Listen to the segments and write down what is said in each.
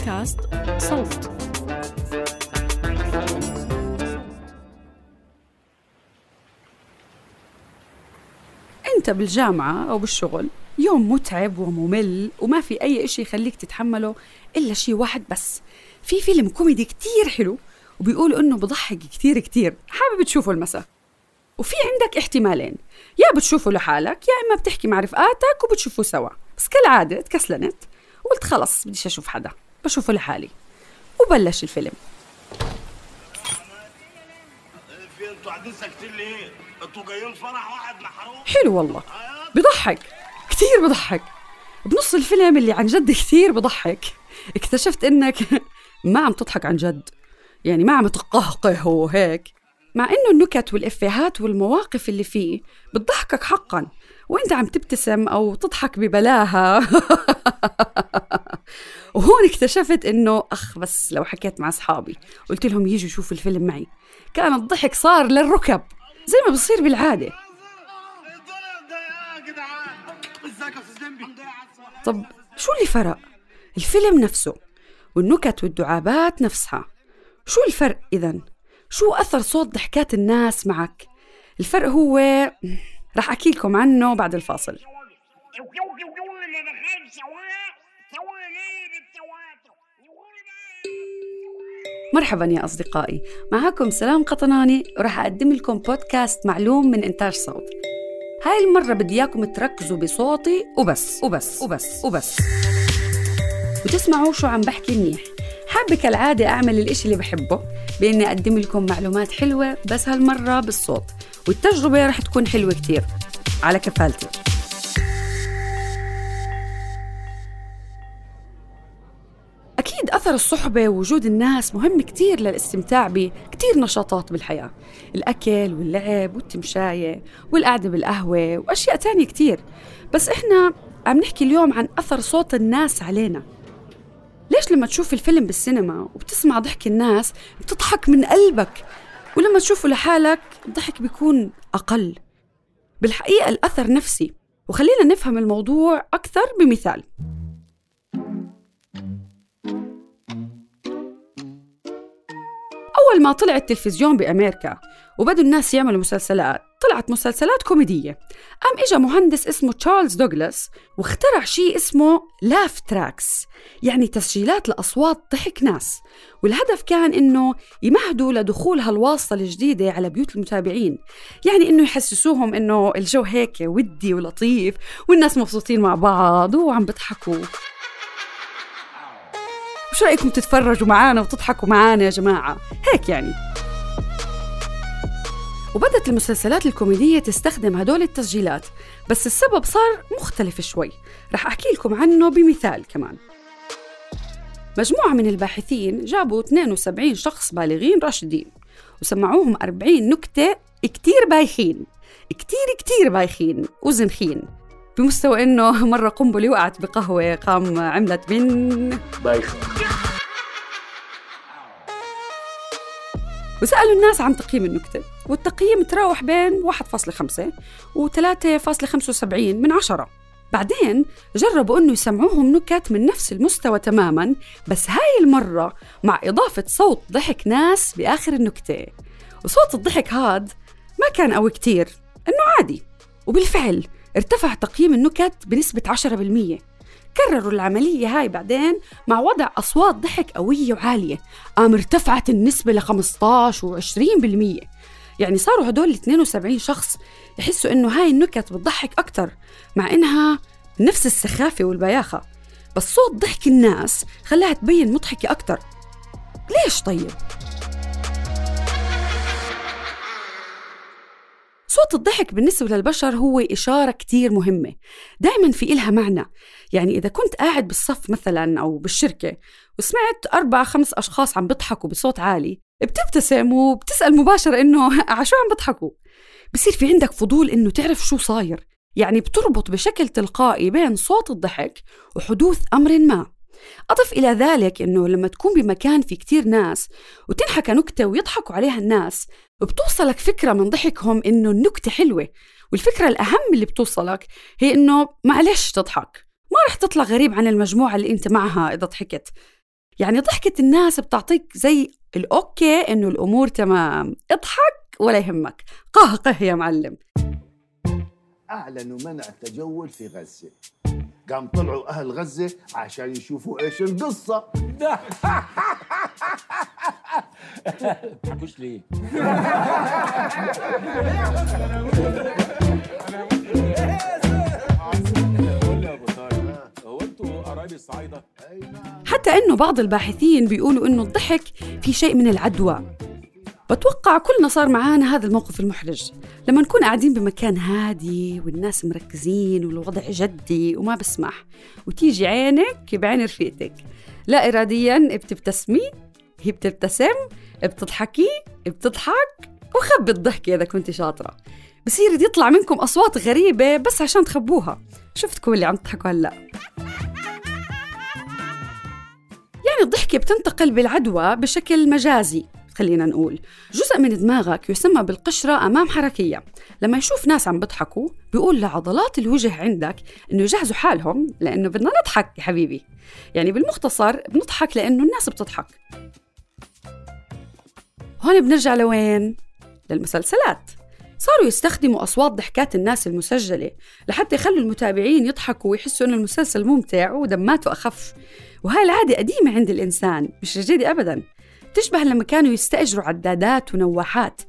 بودكاست صوت. انت بالجامعة أو بالشغل يوم متعب وممل وما في أي إشي يخليك تتحمله إلا شيء واحد بس. في فيلم كوميدي كتير حلو وبيقولوا إنه بضحك كتير كتير حابب تشوفه المساء. وفي عندك احتمالين يا بتشوفه لحالك يا إما بتحكي مع رفقاتك وبتشوفوا سوا. بس كالعادة تكسلنت وقلت خلص بديش أشوف حدا. بشوفه لحالي. وبلش الفيلم. حلو والله. بضحك. كتير بضحك. بنص الفيلم اللي عن جد كثير بضحك. اكتشفت إنك ما عم تضحك عن جد. يعني ما عم تقهقه وهيك مع إنه النكت والإفيهات والمواقف اللي فيه بتضحكك حقا. وإنت عم تبتسم أو تضحك ببلاها. وهون اكتشفت إنه أخ بس لو حكيت مع أصحابي قلت لهم يجوا يشوفوا الفيلم معي كان الضحك صار للركب زي ما بصير بالعادة طب شو اللي فرق؟ الفيلم نفسه والنكت والدعابات نفسها شو الفرق إذا؟ شو أثر صوت ضحكات الناس معك؟ الفرق هو رح أحكي لكم عنه بعد الفاصل مرحبا يا أصدقائي. معكم سلام قطناني ورح أقدم لكم بودكاست معلوم من إنتاج صوت. هاي المرة بدي إياكم تركزوا بصوتي وبس وبس وبس وبس. وتسمعوا شو عم بحكي منيح. حابة كالعادة أعمل الإشي اللي بحبه بإني أقدم لكم معلومات حلوة بس هالمرة بالصوت والتجربة رح تكون حلوة كتير على كفالتي. أثر الصحبة ووجود الناس مهم كتير للاستمتاع بكتير نشاطات بالحياة. الأكل واللعب والتمشاية والقعدة بالقهوة وأشياء تانية كتير. بس إحنا عم نحكي اليوم عن أثر صوت الناس علينا. ليش لما تشوف الفيلم بالسينما وبتسمع ضحك الناس بتضحك من قلبك؟ ولما تشوفه لحالك الضحك بيكون أقل. بالحقيقة الأثر نفسي. وخلينا نفهم الموضوع أكثر بمثال. أول ما طلع التلفزيون بأمريكا وبدوا الناس يعملوا مسلسلات طلعت مسلسلات كوميدية. قام إجا مهندس اسمه تشارلز دوغلاس واخترع شيء اسمه laugh tracks يعني تسجيلات لأصوات ضحك ناس. والهدف كان إنه يمهدوا لدخول هالواسطة الجديدة على بيوت المتابعين. يعني إنه يحسسوهم إنه الجو هيك ودي ولطيف والناس مبسوطين مع بعض وعم بيضحكوا. وش رأيكم تتفرجوا معانا وتضحكوا معانا يا جماعة؟ هيك يعني. وبدت المسلسلات الكوميدية تستخدم هدول التسجيلات بس السبب صار مختلف شوي. رح أحكي لكم عنه بمثال كمان. مجموعة من الباحثين جابوا 72 شخص بالغين راشدين وسمعوهم 40 نكتة كتير بايخين. كتير كتير بايخين وزنخين. بمستوى إنه مرة قنبلة وقعت بقهوة قام عملت بن بايخ وسألوا الناس عن تقييم النكتة والتقييم تراوح بين 1.5 و 3.75 من عشرة. بعدين جربوا إنه يسمعوهم نكت من نفس المستوى تماما بس هاي المرة مع إضافة صوت ضحك ناس بآخر النكتة. وصوت الضحك هاد ما كان قوي كتير إنه عادي. وبالفعل ارتفع تقييم النكت بنسبة 10% كرروا العملية هاي بعدين مع وضع أصوات ضحك قوية وعالية. قام ارتفعت النسبة ل 15 و 20% يعني صاروا هدول ال 72 شخص يحسوا إنه هاي النكت بتضحك أكتر مع إنها نفس السخافة والبياخة. بس صوت ضحك الناس خلاها تبين مضحكة أكتر. ليش طيب؟ صوت الضحك بالنسبة للبشر هو إشارة كتير مهمة. دائما في إلها معنى. يعني إذا كنت قاعد بالصف مثلا أو بالشركة وسمعت أربع خمس أشخاص عم بيضحكوا بصوت عالي بتبتسم وبتسأل مباشرة إنه عشو عم بيضحكوا؟ بصير في عندك فضول إنه تعرف شو صاير. يعني بتربط بشكل تلقائي بين صوت الضحك وحدوث أمر ما. أضف إلى ذلك أنه لما تكون بمكان في كتير ناس وتنحكى نكتة ويضحكوا عليها الناس بتوصلك فكرة من ضحكهم أنه النكتة حلوة والفكرة الأهم اللي بتوصلك هي أنه معلش تضحك ما رح تطلع غريب عن المجموعة اللي أنت معها إذا ضحكت. يعني ضحكة الناس بتعطيك زي الأوكي إنه الأمور تمام اضحك ولا يهمك. قهقه يا معلم. أعلنوا منع التجول في غزة. قام طلعوا أهل غزة عشان يشوفوا إيش القصة تضحكوش ليه؟ قول لي يا ابو طارق هو أنتوا قرايب الصعايده؟ حتى إنه بعض الباحثين بيقولوا إنه الضحك في شيء من العدوى بتوقع كلنا صار معانا هذا الموقف المحرج. لما نكون قاعدين بمكان هادي والناس مركزين والوضع جدي وما بسمح وتيجي عينك بعين رفيقتك. لا إراديا بتبتسمي هي بتبتسم بتضحكي بتضحك وخبي الضحكة إذا كنت شاطرة. بصير يطلع منكم أصوات غريبة بس عشان تخبوها. شفتكم اللي عم تضحكوا هلأ. يعني الضحكة بتنتقل بالعدوى بشكل مجازي. خلينا نقول. جزء من دماغك يسمى بالقشرة أمام حركية. لما يشوف ناس عم بيضحكوا بيقول لعضلات الوجه عندك إنه يجهزوا حالهم لأنه بدنا نضحك يا حبيبي. يعني بالمختصر بنضحك لأنه الناس بتضحك. هون بنرجع لوين؟ للمسلسلات. صاروا يستخدموا أصوات ضحكات الناس المسجلة لحتى يخلوا المتابعين يضحكوا ويحسوا إنه المسلسل ممتع ودماته أخف. وهاي العادة قديمة عند الإنسان مش جديدة أبداً. تشبه لما كانوا يستأجروا عدادات ونواحات.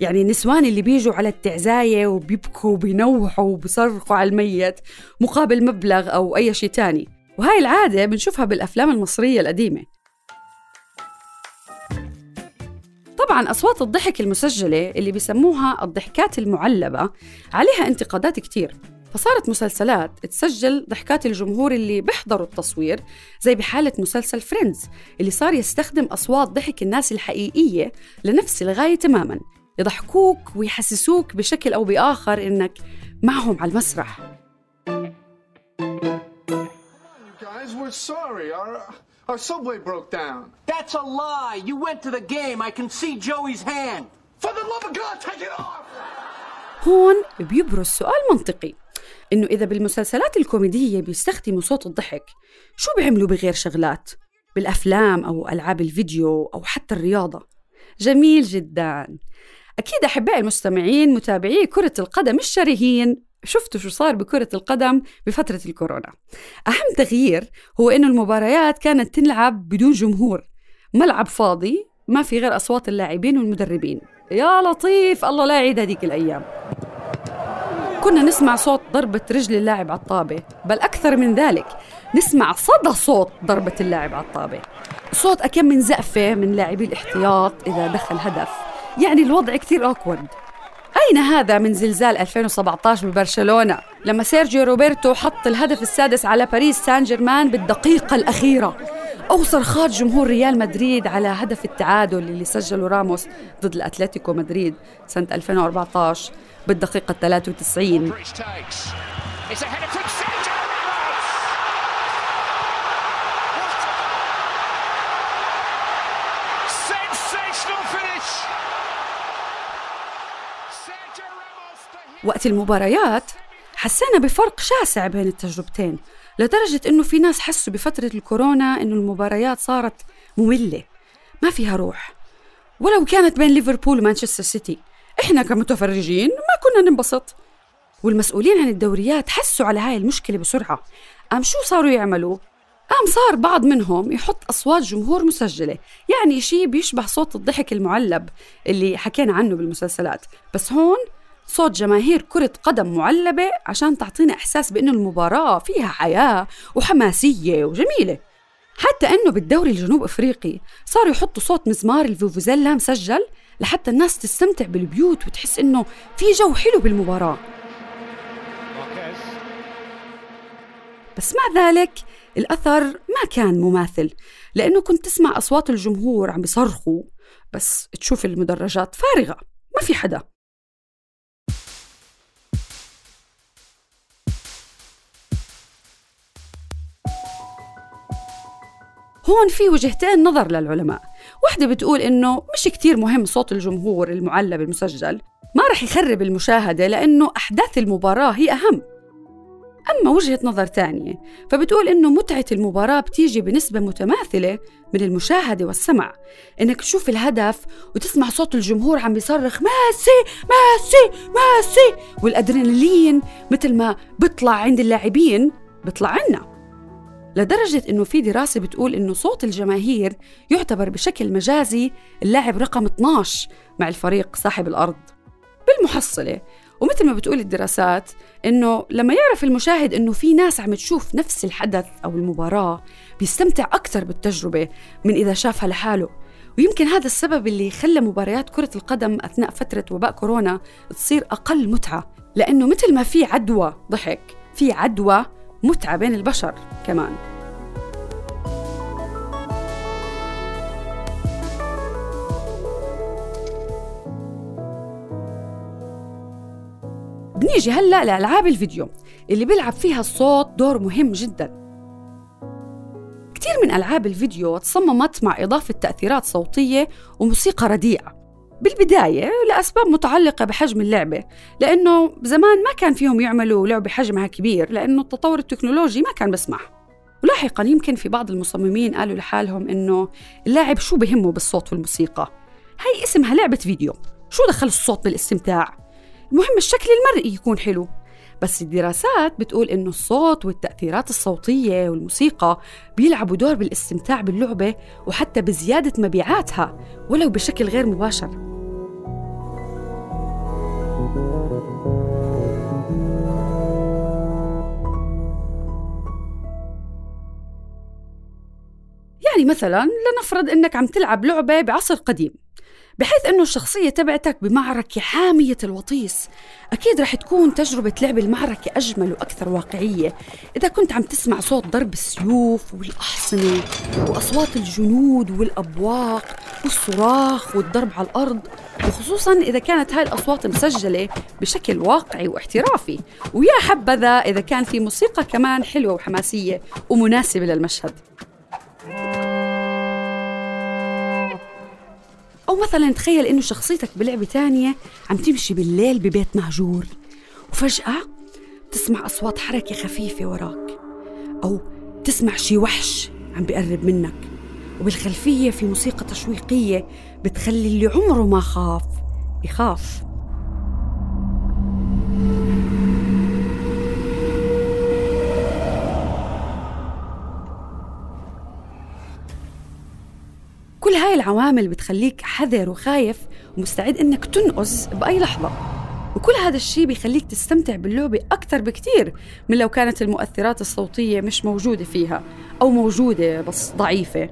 يعني النسوان اللي بيجوا على التعزاية وبيبكوا وبينوحوا وبيصرخوا على الميت مقابل مبلغ أو أي شيء تاني. وهاي العادة بنشوفها بالأفلام المصرية القديمة. طبعا أصوات الضحك المسجلة اللي بيسموها الضحكات المعلبة عليها انتقادات كتير. فصارت مسلسلات تسجل ضحكات الجمهور اللي بيحضروا التصوير زي بحالة مسلسل فريندز اللي صار يستخدم أصوات ضحك الناس الحقيقية لنفس الغاية تماماً يضحكوك ويحسسوك بشكل أو بآخر إنك معهم على المسرح Guys, we're sorry. Our, our subway broke down. That's a lie. You went to the game. I can see Joey's hand. For the love of God, take it off! هون بيبرز سؤال منطقي إنه إذا بالمسلسلات الكوميدية بيستخدموا صوت الضحك شو بيعملوا بغير شغلات؟ بالأفلام أو ألعاب الفيديو أو حتى الرياضة. جميل جدا. أكيد أحبائي المستمعين متابعي كرة القدم الشرهين شفتوا شو صار بكرة القدم بفترة الكورونا. أهم تغيير هو إنه المباريات كانت تنلعب بدون جمهور. ملعب فاضي ما في غير أصوات اللاعبين والمدربين. يا لطيف الله لا يعيد هذيك الأيام. كنا نسمع صوت ضربة رجل اللاعب على الطابة بل أكثر من ذلك نسمع صدى صوت ضربة اللاعب على الطابة صوت أكم من زقفة من لاعبي الاحتياط إذا دخل هدف. يعني الوضع كثير awkward. أين هذا من زلزال 2017 ببرشلونة؟ لما سيرجيو روبرتو حط الهدف السادس على باريس سان جيرمان بالدقيقة الأخيرة. أو صرخات جمهور ريال مدريد على هدف التعادل اللي سجله راموس ضد الأتلتيكو مدريد سنة 2014 بالدقيقة 93 Ricch takes. It's a header from Sergio Ramos. Sensational finish. Sergio Ramos. the وقت المباريات حسينا بفرق شاسع بين التجربتين لدرجة إنه في ناس حسوا بفترة الكورونا إنه المباريات صارت مملة ما فيها روح. ولو كانت بين ليفربول ومانشستر سيتي إحنا كمتفرجين ما كنا ننبسط. والمسؤولين عن الدوريات حسوا على هاي المشكلة بسرعة. قام شو صاروا يعملوا؟ قام صار بعض منهم يحط أصوات جمهور مسجلة يعني شيء بيشبه صوت الضحك المعلب اللي حكينا عنه بالمسلسلات. بس هون صوت جماهير كرة قدم معلبة عشان تعطينا إحساس بأنه المباراة فيها حياة وحماسية وجميلة. حتى أنه بالدوري الجنوب أفريقي صاروا يحطوا صوت مزمار الفوفوزيلا مسجل لحتى الناس تستمتع بالبيوت وتحس أنه في جو حلو بالمباراة. بس مع ذلك الأثر ما كان مماثل لأنه كنت تسمع أصوات الجمهور عم بيصرخوا بس تشوف المدرجات فارغة ما في حدا. هون في وجهتين نظر للعلماء. واحدة بتقول إنه مش كتير مهم صوت الجمهور المعلب المسجل ما رح يخرب المشاهدة لأنه أحداث المباراة هي أهم. أما وجهة نظر تانية فبتقول إنه متعة المباراة بتيجي بنسبة متماثلة من المشاهدة والسمع. إنك تشوف الهدف وتسمع صوت الجمهور عم بيصرخ ماسي ماسي ماسي والأدرينالين مثل ما بيطلع عند اللاعبين بيطلع عنا. لدرجة إنه في دراسة بتقول إنه صوت الجماهير يعتبر بشكل مجازي اللاعب رقم 12 مع الفريق صاحب الأرض. بالمحصلة ومثل ما بتقول الدراسات إنه لما يعرف المشاهد إنه في ناس عم تشوف نفس الحدث أو المباراة بيستمتع أكثر بالتجربة من إذا شافها لحاله. ويمكن هذا السبب اللي خلى مباريات كرة القدم أثناء فترة وباء كورونا تصير أقل متعة لأنه مثل ما في عدوى ضحك في عدوى متعة بين البشر كمان. بنيجي هلأ لألعاب الفيديو اللي بيلعب فيها الصوت دور مهم جدا. كثير من ألعاب الفيديو تصممت مع إضافة تأثيرات صوتية وموسيقى رديئة. بالبداية لأسباب متعلقة بحجم اللعبة لأنه زمان ما كان فيهم يعملوا لعبة حجمها كبير لأنه التطور التكنولوجي ما كان بسمح ولاحقا يمكن في بعض المصممين قالوا لحالهم إنه اللاعب شو بهمه بالصوت والموسيقى؟ هي اسمها لعبة فيديو. شو دخل الصوت بالاستمتاع؟ المهم الشكل المرئي يكون حلو. بس الدراسات بتقول إنه الصوت والتأثيرات الصوتية والموسيقى بيلعبوا دور بالاستمتاع باللعبة وحتى بزيادة مبيعاتها ولو بشكل غير مباشر. يعني مثلا لنفرض إنك عم تلعب لعبة بعصر قديم. بحيث إنه الشخصية تبعتك بمعركة حامية الوطيس. أكيد رح تكون تجربة لعب المعركة أجمل وأكثر واقعية. إذا كنت عم تسمع صوت ضرب السيوف والأحصنة وأصوات الجنود والأبواق والصراخ والضرب على الأرض وخصوصا إذا كانت هاي الأصوات مسجلة بشكل واقعي واحترافي. ويا حبذا إذا كان في موسيقى كمان حلوة وحماسية ومناسبة للمشهد. أو مثلا تخيل إنه شخصيتك بلعبة تانية عم تمشي بالليل ببيت مهجور وفجأة تسمع أصوات حركة خفيفة وراك أو تسمع شي وحش عم بيقرب منك. وبالخلفية في موسيقى تشويقية بتخلي اللي عمره ما خاف يخاف. العوامل بتخليك حذر وخايف ومستعد إنك تنقز بأي لحظة. وكل هذا الشيء بيخليك تستمتع باللعبة أكثر بكثير من لو كانت المؤثرات الصوتية مش موجودة فيها أو موجودة بس ضعيفة.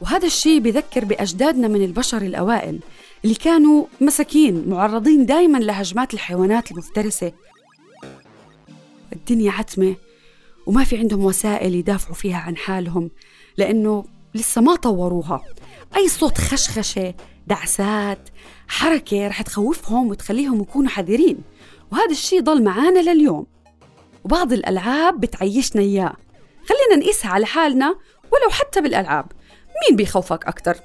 وهذا الشيء بذكر بأجدادنا من البشر الأوائل اللي كانوا مساكين معرضين دائما لهجمات الحيوانات المفترسة. الدنيا عتمة وما في عندهم وسائل يدافعوا فيها عن حالهم لأنه لسه ما طوروها. أي صوت خشخشة دعسات حركة رح تخوفهم وتخليهم يكونوا حذرين. وهذا الشيء ضل معانا لليوم. وبعض الألعاب بتعيشنا إياه. خلينا نقيسها على حالنا ولو حتى بالألعاب. مين بيخوفك أكتر؟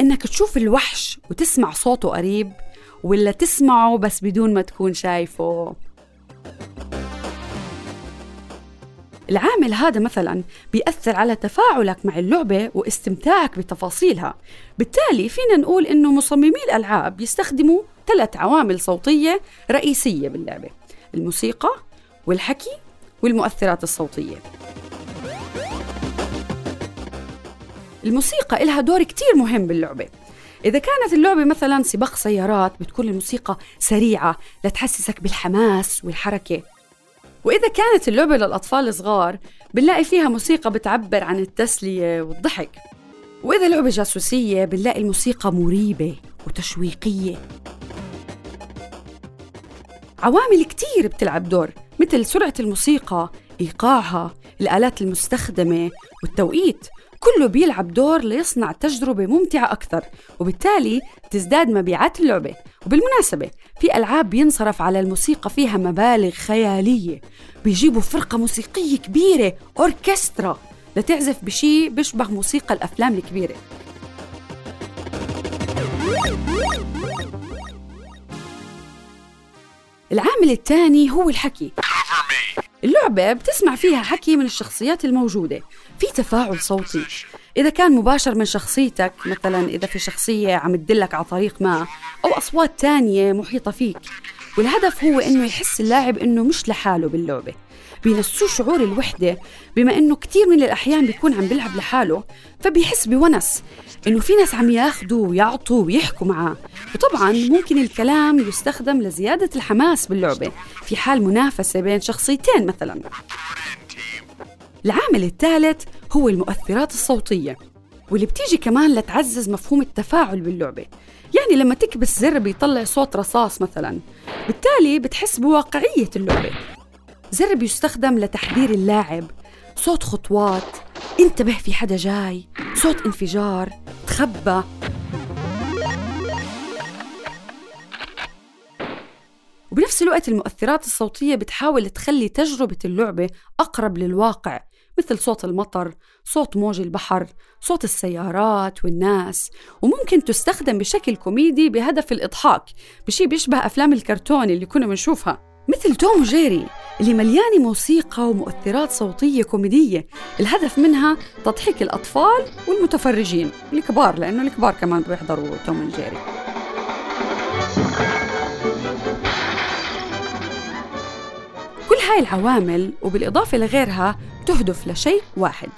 إنك تشوف الوحش وتسمع صوته قريب ولا تسمعه بس بدون ما تكون شايفه. العامل هذا مثلا بيأثر على تفاعلك مع اللعبة واستمتاعك بتفاصيلها. بالتالي فينا نقول إنه مصممي الألعاب يستخدموا ثلاث عوامل صوتية رئيسية باللعبة الموسيقى والحكي والمؤثرات الصوتية. الموسيقى إلها دور كتير مهم باللعبة. إذا كانت اللعبة مثلا سباق سيارات بتكون الموسيقى سريعة لتحسسك بالحماس والحركة. وإذا كانت اللعبة للأطفال الصغار بنلاقي فيها موسيقى بتعبر عن التسلية والضحك. وإذا لعبة جاسوسية بنلاقي الموسيقى مريبة وتشويقية. عوامل كتير بتلعب دور مثل سرعة الموسيقى إيقاعها الآلات المستخدمة والتوقيت. كله بيلعب دور ليصنع تجربة ممتعة أكثر وبالتالي تزداد مبيعات اللعبة. وبالمناسبة في ألعاب بينصرف على الموسيقى فيها مبالغ خيالية. بيجيبوا فرقة موسيقية كبيرة أوركسترا لتعزف بشي بيشبه موسيقى الأفلام الكبيرة. العامل الثاني هو الحكي. اللعبة بتسمع فيها حكي من الشخصيات الموجودة في تفاعل صوتي. إذا كان مباشر من شخصيتك مثلا إذا في شخصية عم تدلك على طريق ما أو أصوات تانية محيطة فيك والهدف هو إنه يحس اللاعب إنه مش لحاله باللعبة. بينسوه شعور الوحدة بما إنه كتير من الأحيان بيكون عم بيلعب لحاله فبيحس بونس. إنه في ناس عم ياخدوا ويعطوا ويحكوا معاه. وطبعا ممكن الكلام يستخدم لزيادة الحماس باللعبة. في حال منافسة بين شخصيتين مثلا. العامل الثالث هو المؤثرات الصوتية واللي بتيجي كمان لتعزز مفهوم التفاعل باللعبة. يعني لما تكبس زر بيطلع صوت رصاص مثلا. بالتالي بتحس بواقعية اللعبة. زر بيستخدم لتحذير اللاعب. صوت خطوات. انتبه في حدا جاي. صوت انفجار. تخبى وبنفس الوقت المؤثرات الصوتية بتحاول تخلي تجربة اللعبة أقرب للواقع مثل صوت المطر، صوت موج البحر، صوت السيارات والناس، وممكن تستخدم بشكل كوميدي بهدف الإضحاك، بشي بيشبه أفلام الكرتون اللي كنا بنشوفها، مثل توم وجيري اللي مليانة موسيقى ومؤثرات صوتية كوميدية، الهدف منها تضحيك الأطفال والمتفرجين، الكبار لأنه الكبار كمان بيحضروا توم وجيري. كل هاي العوامل وبالإضافة لغيرها تهدف لشيء واحد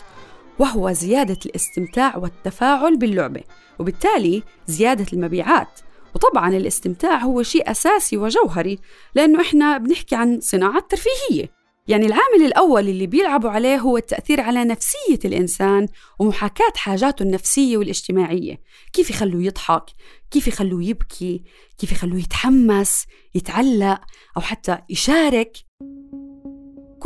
وهو زيادة الاستمتاع والتفاعل باللعبة وبالتالي زيادة المبيعات وطبعا الاستمتاع هو شيء أساسي وجوهري لأنه إحنا بنحكي عن صناعة ترفيهية. يعني العامل الأول اللي بيلعبوا عليه هو التأثير على نفسية الإنسان ومحاكاة حاجاته النفسية والاجتماعية. كيف يخلوه يضحك؟ كيف يخلوه يبكي؟ كيف يخلوه يتحمس يتعلق أو حتى يشارك؟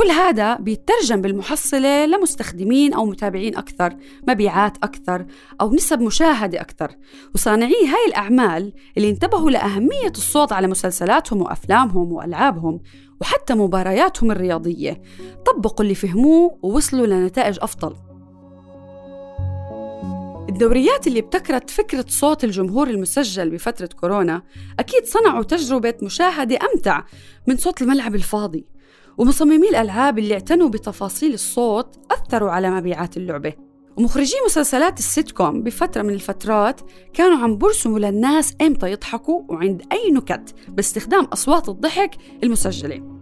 كل هذا بيترجم بالمحصلة لمستخدمين أو متابعين أكثر مبيعات أكثر أو نسب مشاهدة أكثر. وصانعي هاي الأعمال اللي انتبهوا لأهمية الصوت على مسلسلاتهم وأفلامهم وألعابهم وحتى مبارياتهم الرياضية. طبقوا اللي فهموه ووصلوا لنتائج أفضل. الدوريات اللي ابتكرت فكرة صوت الجمهور المسجل بفترة كورونا أكيد صنعوا تجربة مشاهدة أمتع من صوت الملعب الفاضي. ومصممي الألعاب اللي اعتنوا بتفاصيل الصوت أثروا على مبيعات اللعبة. ومخرجي مسلسلات السيت كوم بفترة من الفترات كانوا عم برسموا للناس إمتى يضحكوا وعند أي نكت باستخدام أصوات الضحك المسجلة.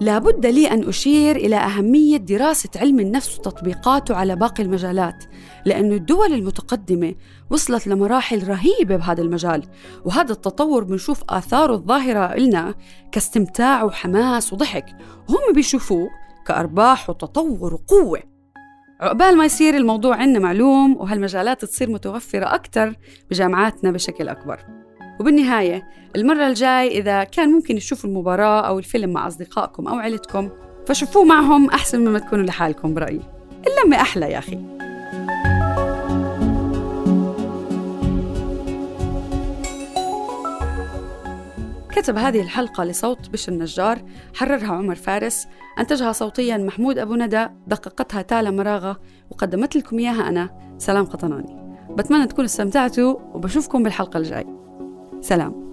لابد لي أن أشير إلى أهمية دراسة علم النفس وتطبيقاته على باقي المجالات لأن الدول المتقدمة وصلت لمراحل رهيبة بهذا المجال وهذا التطور بنشوف آثاره الظاهرة إلنا كاستمتاع وحماس وضحك وهم بيشوفوه كأرباح وتطور وقوة. عقبال ما يصير الموضوع عندنا معلوم وهالمجالات تصير متوفرة أكثر بجامعاتنا بشكل أكبر. وبالنهاية المرة الجاي إذا كان ممكن تشوفوا المباراة أو الفيلم مع أصدقائكم أو عيلتكم فشوفوه معهم أحسن مما تكونوا لحالكم برأيي. اللمة أحلى يا أخي. كتب هذه الحلقة لصوت بش النجار حررها عمر فارس أنتجها صوتيا محمود أبو ندى دققتها تالا مراغة وقدمت لكم إياها أنا سلام قطناني بتمنى تكونوا استمتعتوا وبشوفكم بالحلقة الجاي. سلام.